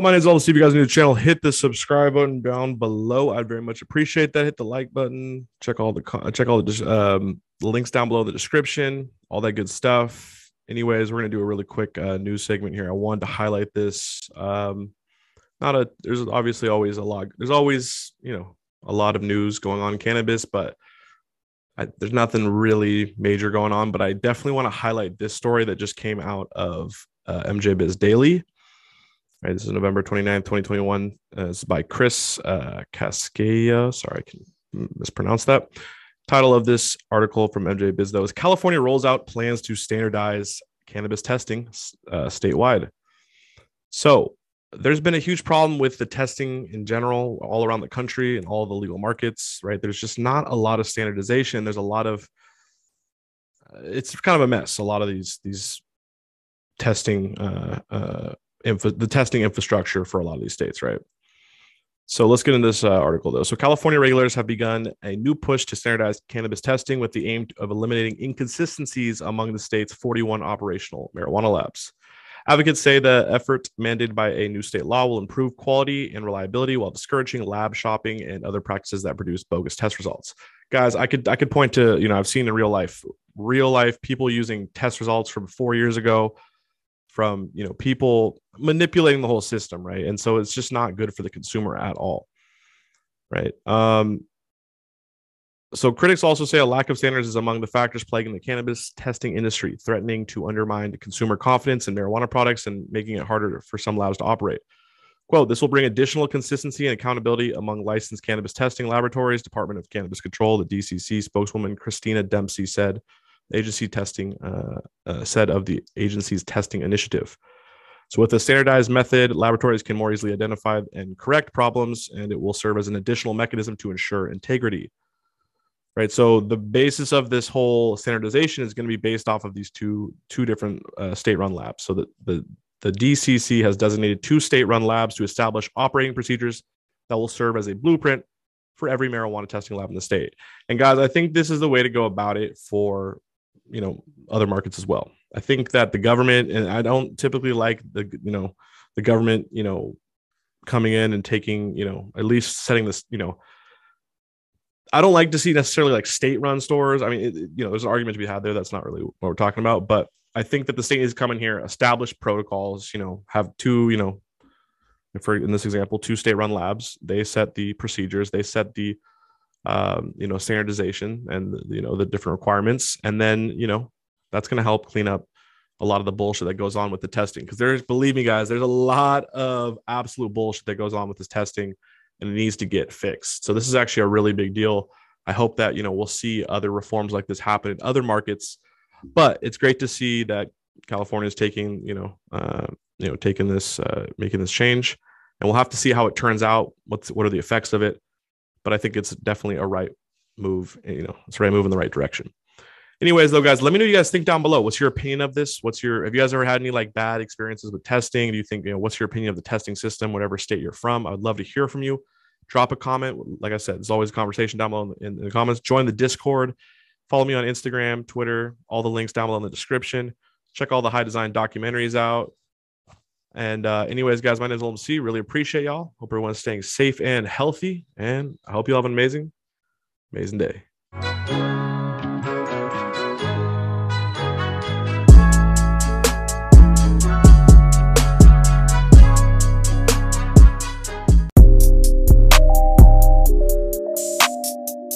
My name is all. See if you guys new to the channel. Hit the subscribe button down below. I'd very much appreciate that. Hit the like button. Check all the check all the um, links down below the description. All that good stuff. Anyways, we're gonna do a really quick uh, news segment here. I wanted to highlight this. Um, not a. There's obviously always a lot. There's always you know a lot of news going on in cannabis, but I, there's nothing really major going on. But I definitely want to highlight this story that just came out of uh, MJ Biz Daily This is November 29th, 2021. Uh, it's by Chris uh, Cascaya. Sorry, I can mispronounce that. Title of this article from MJ Biz, though, is California rolls out plans to standardize cannabis testing uh, statewide. So there's been a huge problem with the testing in general all around the country and all the legal markets, right? There's just not a lot of standardization. There's a lot of uh, it's kind of a mess. A lot of these these testing uh, uh, info, the testing infrastructure for a lot of these states, right? So let's get into this uh, article though. So California regulators have begun a new push to standardize cannabis testing with the aim of eliminating inconsistencies among the state's 41 operational marijuana labs. Advocates say the effort mandated by a new state law will improve quality and reliability while discouraging lab shopping and other practices that produce bogus test results. Guys, I could I could point to, you know, I've seen in real life, real life people using test results from 4 years ago from you know people manipulating the whole system right? And so it's just not good for the consumer at all right? Um so critics also say a lack of standards is among the factors plaguing the cannabis testing industry threatening to undermine consumer confidence in marijuana products and making it harder for some labs to operate. Quote this will bring additional consistency and accountability among licensed cannabis testing laboratories. Department of cannabis control the dcc spokeswoman christina dempsey said agency testing uh, uh, said of the agency's testing initiative. So, with a standardized method, laboratories can more easily identify and correct problems, and it will serve as an additional mechanism to ensure integrity. Right. So, the basis of this whole standardization is going to be based off of these two two different uh, state-run labs. So, that the the DCC has designated two state-run labs to establish operating procedures that will serve as a blueprint for every marijuana testing lab in the state. And guys, I think this is the way to go about it for you know other markets as well. I think that the government and I don't typically like the you know the government you know coming in and taking you know at least setting this you know I don't like to see necessarily like state run stores. I mean, it, you know, there's an argument to be had there. That's not really what we're talking about. But I think that the state is coming here, establish protocols, you know, have two, you know, for in this example, two state run labs. They set the procedures, they set the um, you know, standardization and you know the different requirements, and then you know that's going to help clean up a lot of the bullshit that goes on with the testing. Because there's, believe me, guys, there's a lot of absolute bullshit that goes on with this testing, and it needs to get fixed. So this is actually a really big deal. I hope that you know we'll see other reforms like this happen in other markets, but it's great to see that California is taking you know uh, you know taking this uh, making this change, and we'll have to see how it turns out. What's what are the effects of it? But I think it's definitely a right move. You know, it's a right move in the right direction. Anyways, though, guys, let me know you guys think down below. What's your opinion of this? What's your have you guys ever had any like bad experiences with testing? Do you think you know what's your opinion of the testing system, whatever state you're from? I would love to hear from you. Drop a comment. Like I said, there's always a conversation down below in the comments. Join the Discord. Follow me on Instagram, Twitter, all the links down below in the description. Check all the high design documentaries out. And uh, anyways, guys, my name is Olam C. Really appreciate y'all. Hope everyone's staying safe and healthy. And I hope you all have an amazing, amazing day.